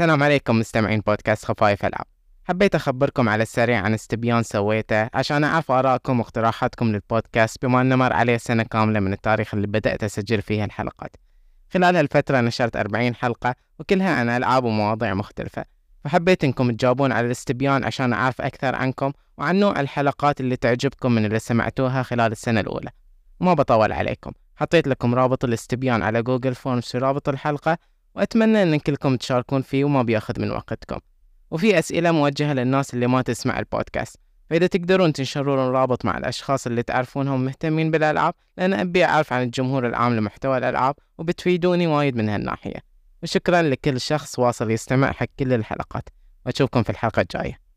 السلام عليكم مستمعين بودكاست خفايف ألعاب حبيت أخبركم على السريع عن استبيان سويته عشان أعرف آرائكم واقتراحاتكم للبودكاست بما أنه مر عليه سنة كاملة من التاريخ اللي بدأت أسجل فيها الحلقات. خلال هالفترة نشرت 40 حلقة وكلها عن ألعاب ومواضيع مختلفة. فحبيت إنكم تجاوبون على الاستبيان عشان أعرف أكثر عنكم وعن نوع الحلقات اللي تعجبكم من اللي سمعتوها خلال السنة الأولى. وما بطول عليكم. حطيت لكم رابط الاستبيان على Google Forms في رابط الحلقة وأتمنى أن كلكم تشاركون فيه وما بيأخذ من وقتكم. وفي أسئلة موجهة للناس اللي ما تسمع البودكاست. فإذا تقدرون تنشرون الرابط مع الأشخاص اللي تعرفونهم مهتمين بالألعاب لأن أبي أعرف عن الجمهور العام لمحتوى الألعاب وبتفيدوني وايد من هالناحية. وشكرا لكل شخص واصل يستمع حق كل الحلقات. وأشوفكم في الحلقة الجاية.